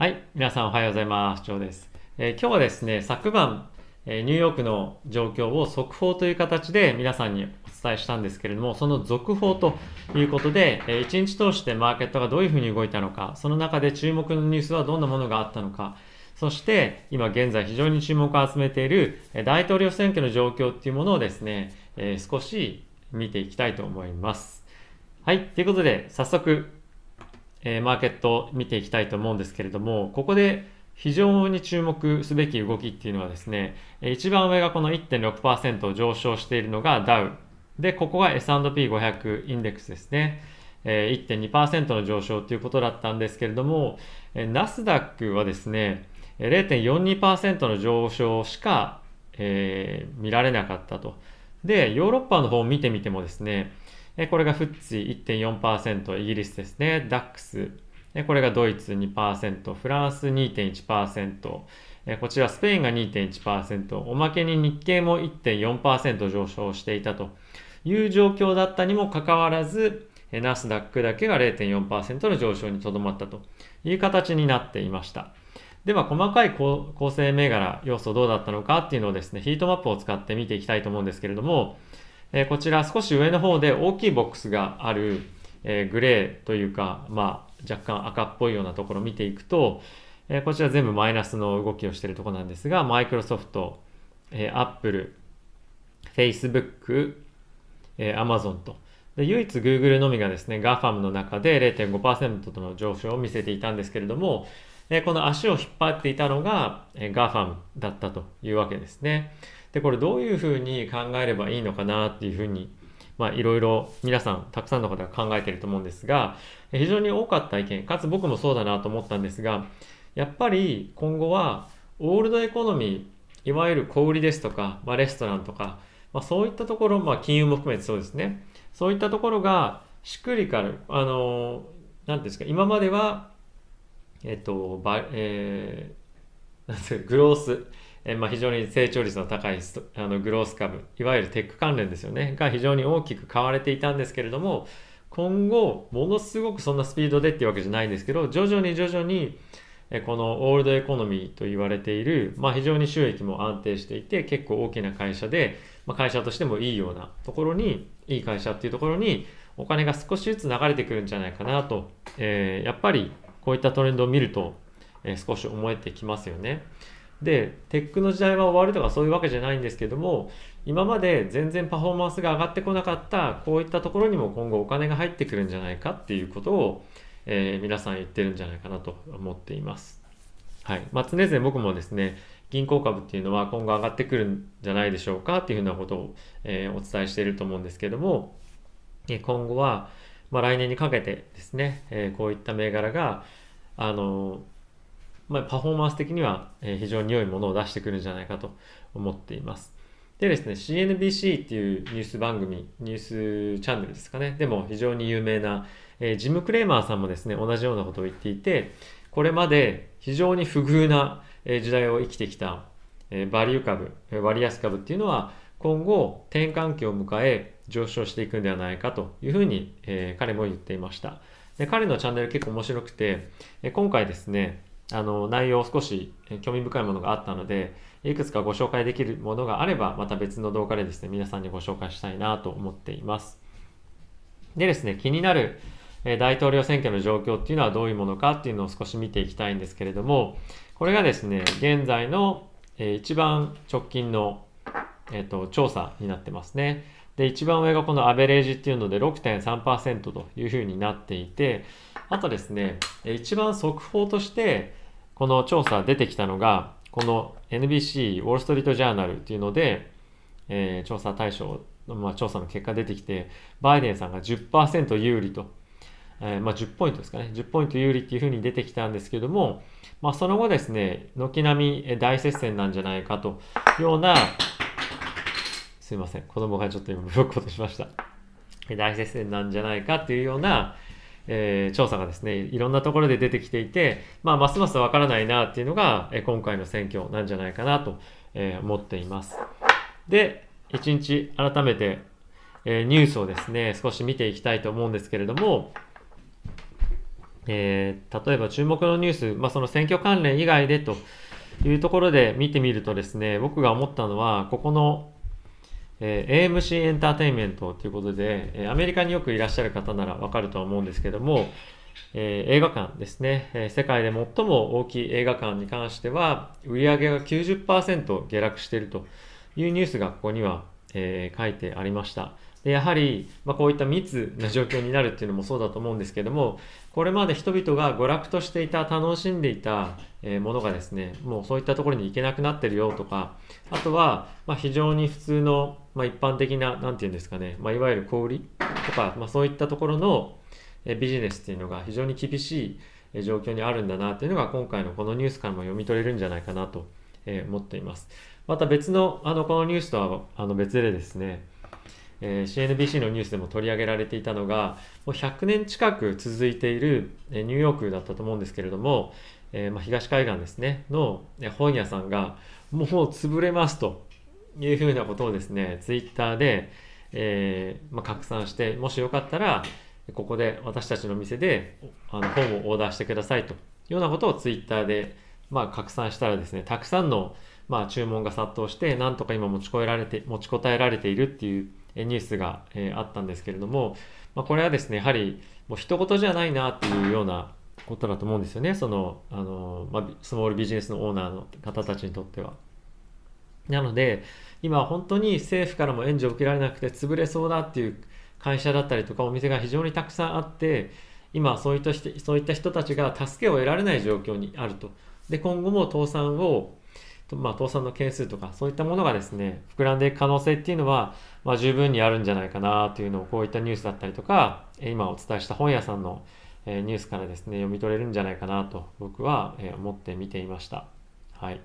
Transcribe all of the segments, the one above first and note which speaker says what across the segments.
Speaker 1: はい、皆さんおはようございます。ジョーです。えー、今日はですね、昨晩、え、ニューヨークの状況を速報という形で皆さんにお伝えしたんですけれども、その続報ということで、え、1日通してマーケットがどういうふうに動いたのか、その中で注目のニュースはどんなものがあったのか、そして今現在非常に注目を集めている大統領選挙の状況っていうものをですね、えー、少し見ていきたいと思います。はい、ということで早速えー、マーケット見ていきたいと思うんですけれども、ここで非常に注目すべき動きっていうのはですね、一番上がこの1.6%上昇しているのがダウ。で、ここが S&P500 インデックスですね。えー、1.2%の上昇ということだったんですけれども、ナスダックはですね、0.42%の上昇しか、えー、見られなかったと。で、ヨーロッパの方を見てみてもですね、これがフッツィ1.4%、イギリスですね、ダックス、これがドイツ2%、フランス2.1%、こちらスペインが2.1%、おまけに日経も1.4%上昇していたという状況だったにもかかわらず、ナスダックだけが0.4%の上昇にとどまったという形になっていました。では、細かい構成銘柄要素どうだったのかっていうのをですね、ヒートマップを使って見ていきたいと思うんですけれども、えこちら少し上の方で大きいボックスがある、えグレーというか、まあ、若干赤っぽいようなところを見ていくと、えこちら全部マイナスの動きをしているところなんですが、マイクロソフト、えアップル、Facebook、え Amazon と。で唯一 Google のみがですね、GAFAM の中で0.5%との上昇を見せていたんですけれども、えこの足を引っ張っていたのが、え GAFAM だったというわけですね。で、これどういうふうに考えればいいのかなっていうふうに、まあいろいろ皆さん、たくさんの方が考えてると思うんですが、非常に多かった意見、かつ僕もそうだなと思ったんですが、やっぱり今後はオールドエコノミー、いわゆる小売りですとか、まあ、レストランとか、まあ、そういったところ、まあ、金融も含めてそうですね。そういったところが、しっくりかる、あの、なんですか、今までは、えっと、ばえー、なんていうグロース、えまあ、非常に成長率の高いあのグロース株、いわゆるテック関連ですよね、が非常に大きく買われていたんですけれども、今後、ものすごくそんなスピードでっていうわけじゃないんですけど、徐々に徐々に、このオールドエコノミーと言われている、まあ、非常に収益も安定していて、結構大きな会社で、まあ、会社としてもいいようなところに、いい会社っていうところに、お金が少しずつ流れてくるんじゃないかなと、えー、やっぱりこういったトレンドを見ると、えー、少し思えてきますよね。で、テックの時代は終わるとかそういうわけじゃないんですけども、今まで全然パフォーマンスが上がってこなかったこういったところにも今後お金が入ってくるんじゃないかっていうことを、えー、皆さん言ってるんじゃないかなと思っています。はい。まあ、常々僕もですね、銀行株っていうのは今後上がってくるんじゃないでしょうかっていうふうなことを、えー、お伝えしていると思うんですけども、今後は、まあ、来年にかけてですね、えー、こういった銘柄が、あのまあ、パフォーマンス的には非常に良いものを出してくるんじゃないかと思っています。でですね、CNBC っていうニュース番組、ニュースチャンネルですかね、でも非常に有名な、え、ジム・クレーマーさんもですね、同じようなことを言っていて、これまで非常に不遇な時代を生きてきた、え、バリュー株、割安株っていうのは、今後転換期を迎え上昇していくんではないかというふうに、え、彼も言っていました。で彼のチャンネル結構面白くて、今回ですね、あの内容少し興味深いものがあったのでいくつかご紹介できるものがあればまた別の動画でですね皆さんにご紹介したいなと思っています。でですね気になる大統領選挙の状況っていうのはどういうものかっていうのを少し見ていきたいんですけれどもこれがですね現在の一番直近の、えっと、調査になってますね。で一番上がこのアベレージっていうので6.3%というふうになっていてあとですね一番速報としてこの調査出てきたのが、この NBC、ウォール・ストリート・ジャーナルっていうので、えー、調査対象、まあ、調査の結果出てきて、バイデンさんが10%有利と、えー、まあ、10ポイントですかね、10ポイント有利っていうふうに出てきたんですけども、まあ、その後ですね、軒並み大接戦なんじゃないかというような、すいません、子供がちょっと今ブロック落としました。大接戦なんじゃないかっていうような、えー、調査がですね、いろんなところで出てきていて、まあ、ますますわからないなっていうのが、え今回の選挙なんじゃないかなと、え思っています。で、一日改めて、えニュースをですね、少し見ていきたいと思うんですけれども、えー、例えば注目のニュース、まあ、その選挙関連以外でというところで見てみるとですね、僕が思ったのは、ここの、えー、AMC エンターテインメントということで、えアメリカによくいらっしゃる方ならわかるとは思うんですけども、えー、映画館ですね、え、世界で最も大きい映画館に関しては、売り上げが90%下落しているというニュースがここには、え、書いてありました。でやはり、まあ、こういった密な状況になるっていうのもそうだと思うんですけども、これまで人々が娯楽としていた、楽しんでいた、ものがですね、もうそういったところに行けなくなってるよとか、あとは、まあ、非常に普通の、まあ、一般的な、なんていうんですかね、まあ、いわゆる小売とか、まあ、そういったところの、ビジネスっていうのが非常に厳しい状況にあるんだなっていうのが今回のこのニュースからも読み取れるんじゃないかなと思っています。また別の、あの、このニュースとはあの別でですね、えー、CNBC のニュースでも取り上げられていたのが、もう100年近く続いている、えニューヨークだったと思うんですけれども、えー、まあ、東海岸ですね、の本屋さんが、もう潰れますというふうなことをですね、ツイッターで、えー、まあ、拡散して、もしよかったら、ここで私たちの店であの本をオーダーしてくださいというようなことをツイッターで、まあ、拡散したらですね、たくさんの、まあ、注文が殺到して、なんとか今持ちこえられて、持ちこたえられているっていうニュースが、え、あったんですけれども、まあ、これはですね、やはりもう一言じゃないなっていうようなことだと思うんですよね。その、あの、まあ、スモールビジネスのオーナーの方たちにとっては。なので、今本当に政府からも援助を受けられなくて潰れそうだっていう会社だったりとかお店が非常にたくさんあって、今そういったそういった人たちが助けを得られない状況にあると。で、今後も倒産をまあ、倒産の件数とかそういったものがですね膨らんでいく可能性っていうのは、まあ、十分にあるんじゃないかなというのをこういったニュースだったりとか今お伝えした本屋さんのニュースからですね読み取れるんじゃないかなと僕は思って見ていました。はい、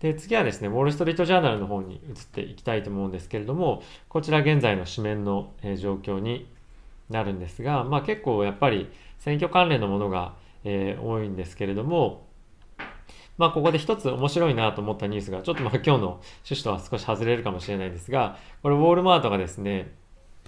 Speaker 1: で次はですねウォール・ストリート・ジャーナルの方に移っていきたいと思うんですけれどもこちら現在の紙面の状況になるんですが、まあ、結構やっぱり選挙関連のものが、え多いんですけれどもまあ、ここで一つ面白いなと思ったニュースが、ちょっとまあ今日の趣旨とは少し外れるかもしれないですが、これウォールマートがですね、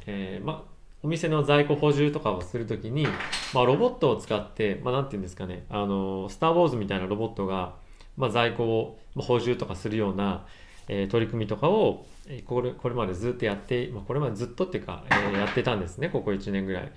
Speaker 1: えー、まあ、お店の在庫補充とかをするときに、まあ、ロボットを使って、まあ、なんて言うんですかね、あの、スター・ウォーズみたいなロボットが、まあ、在庫を補充とかするような、えー、取り組みとかを、これこれまでずっとやって、まあ、これまでずっとっていうか、えー、やってたんですね、ここ1年ぐらい。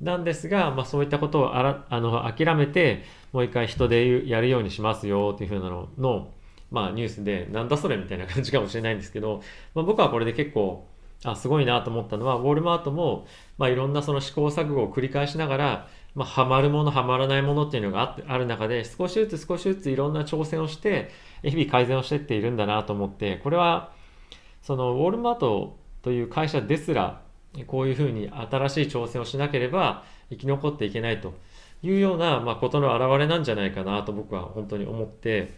Speaker 1: なんですが、まあ、そういったことをあらあの諦めて、もう一回人でやるようにしますよっていうふうなのの、まあ、ニュースで、なんだそれみたいな感じかもしれないんですけど、まあ、僕はこれで結構、あ、すごいなと思ったのは、ウォールマートも、まあ、いろんなその試行錯誤を繰り返しながら、まあ、ハマるもの、ハマらないものっていうのがあっある中で、少しずつ少しずついろんな挑戦をして、日々改善をしていっているんだなと思って、これは、そのウォールマートという会社ですら、こういうふうに新しい挑戦をしなければ生き残っていけないというような、まあ、ことの表れなんじゃないかなと僕は本当に思って、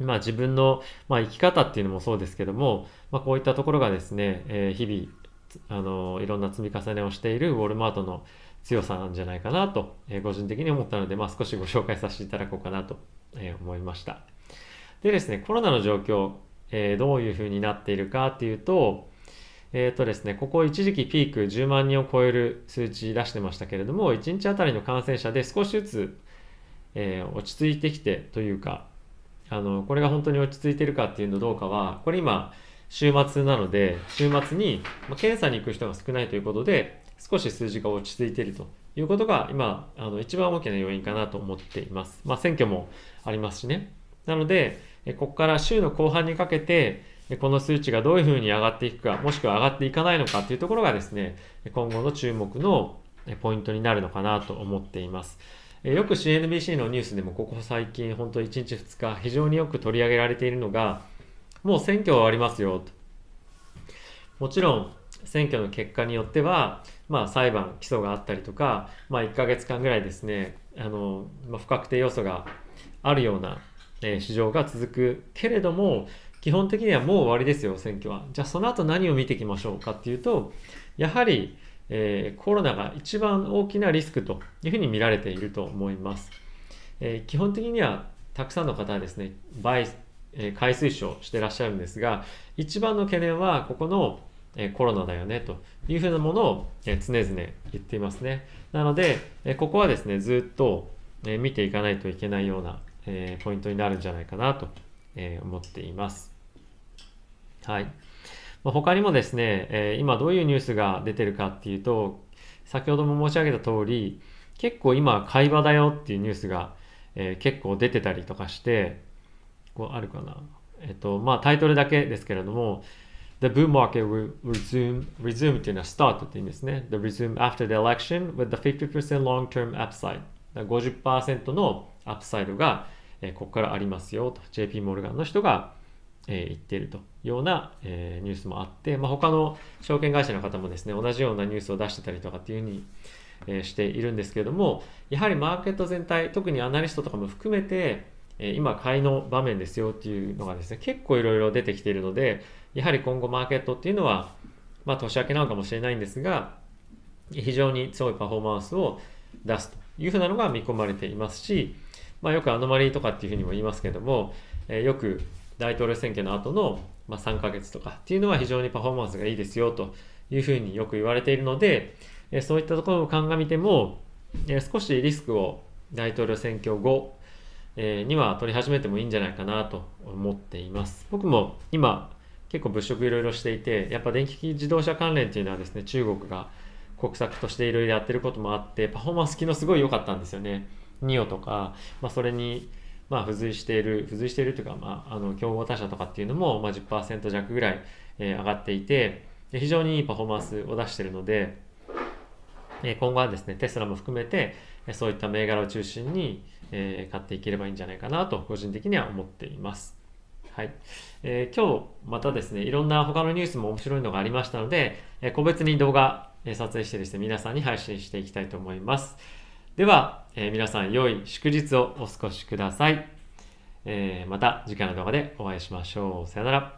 Speaker 1: まあ、自分の、まあ、生き方っていうのもそうですけども、まあ、こういったところがですね、えー、日々あのいろんな積み重ねをしているウォルマートの強さなんじゃないかなと、えー、個人的に思ったので、まあ、少しご紹介させていただこうかなと、えー、思いました。でですね、コロナの状況、えー、どういうふうになっているかっていうと、えっ、ー、とですね、ここ一時期ピーク10万人を超える数値出してましたけれども、1日あたりの感染者で少しずつ、えー、落ち着いてきてというか、あの、これが本当に落ち着いてるかっていうのどうかは、これ今、週末なので、週末に、ま検査に行く人が少ないということで、少し数字が落ち着いているということが、今、あの一番大きな要因かなと思っています。まあ、選挙もありますしね。なので、ここから週の後半にかけて、でこの数値がどういうふうに上がっていくか、もしくは上がっていかないのかっていうところがですね、今後の注目のポイントになるのかなと思っています。よく CNBC のニュースでもここ最近、本当1日2日、非常によく取り上げられているのが、もう選挙は終わりますよと。もちろん、選挙の結果によっては、まあ、裁判、起訴があったりとか、まあ、1ヶ月間ぐらいですね、あの、まあ、不確定要素があるような、え、市場が続くけれども、基本的にはもう終わりですよ、選挙は。じゃあその後何を見ていきましょうかっていうと、やはり、えー、コロナが一番大きなリスクというふうに見られていると思います。えー、基本的にはたくさんの方はですね、倍、えー、回数症してらっしゃるんですが、一番の懸念はここのえコロナだよねというふうなものを、え常々言っていますね。なので、えここはですね、ずっと、え見ていかないといけないような、えポイントになるんじゃないかなと、え思っています。はい。ま他にもですね、え今どういうニュースが出てるかっていうと、先ほども申し上げた通り、結構今会話だよっていうニュースが、え結構出てたりとかして、こうあるかな。えっと、まあタイトルだけですけれども、The boom market will resume, resume っていうのは start っていうんですね。The resume after the election with the 50% long-term upside. 50%のアップサイドが、え、ここからありますよと JP モルガンの人が、え、言っているというような、え、ニュースもあって、まあ、他の証券会社の方もですね、同じようなニュースを出してたりとかっていうふうに、え、しているんですけれども、やはりマーケット全体、特にアナリストとかも含めて、え、今買いの場面ですよっていうのがですね、結構いろいろ出てきているので、やはり今後マーケットっていうのは、まあ年明けなのかもしれないんですが、非常に強いパフォーマンスを出すというふうなのが見込まれていますし、まあ、よくアノマリーとかっていうふうにも言いますけども、えー、よく大統領選挙の後の、まあ、3ヶ月とかっていうのは非常にパフォーマンスがいいですよというふうによく言われているので、えー、そういったところを鑑みても、えー、少しリスクを大統領選挙後、えには取り始めてもいいんじゃないかなと思っています。僕も今結構物色いろいろしていて、やっぱ電気自動車関連っていうのはですね、中国が国策としていろいろやってることもあって、パフォーマンス機能すごい良かったんですよね。ニオとか、まあ、それに、まあ、付随している、付随しているというか、まあ、あの、競合他社とかっていうのも、まあ、10%弱ぐらい、えー、上がっていて、非常にいいパフォーマンスを出しているので、え、今後はですね、テスラも含めて、そういった銘柄を中心に、えー、買っていければいいんじゃないかなと、個人的には思っています。はい。えー、今日またですね、いろんな他のニュースも面白いのがありましたので、え、個別に動画、え、撮影してですね、皆さんに配信していきたいと思います。では、え皆さん良い祝日をお過ごしください。えまた次回の動画でお会いしましょう。さよなら。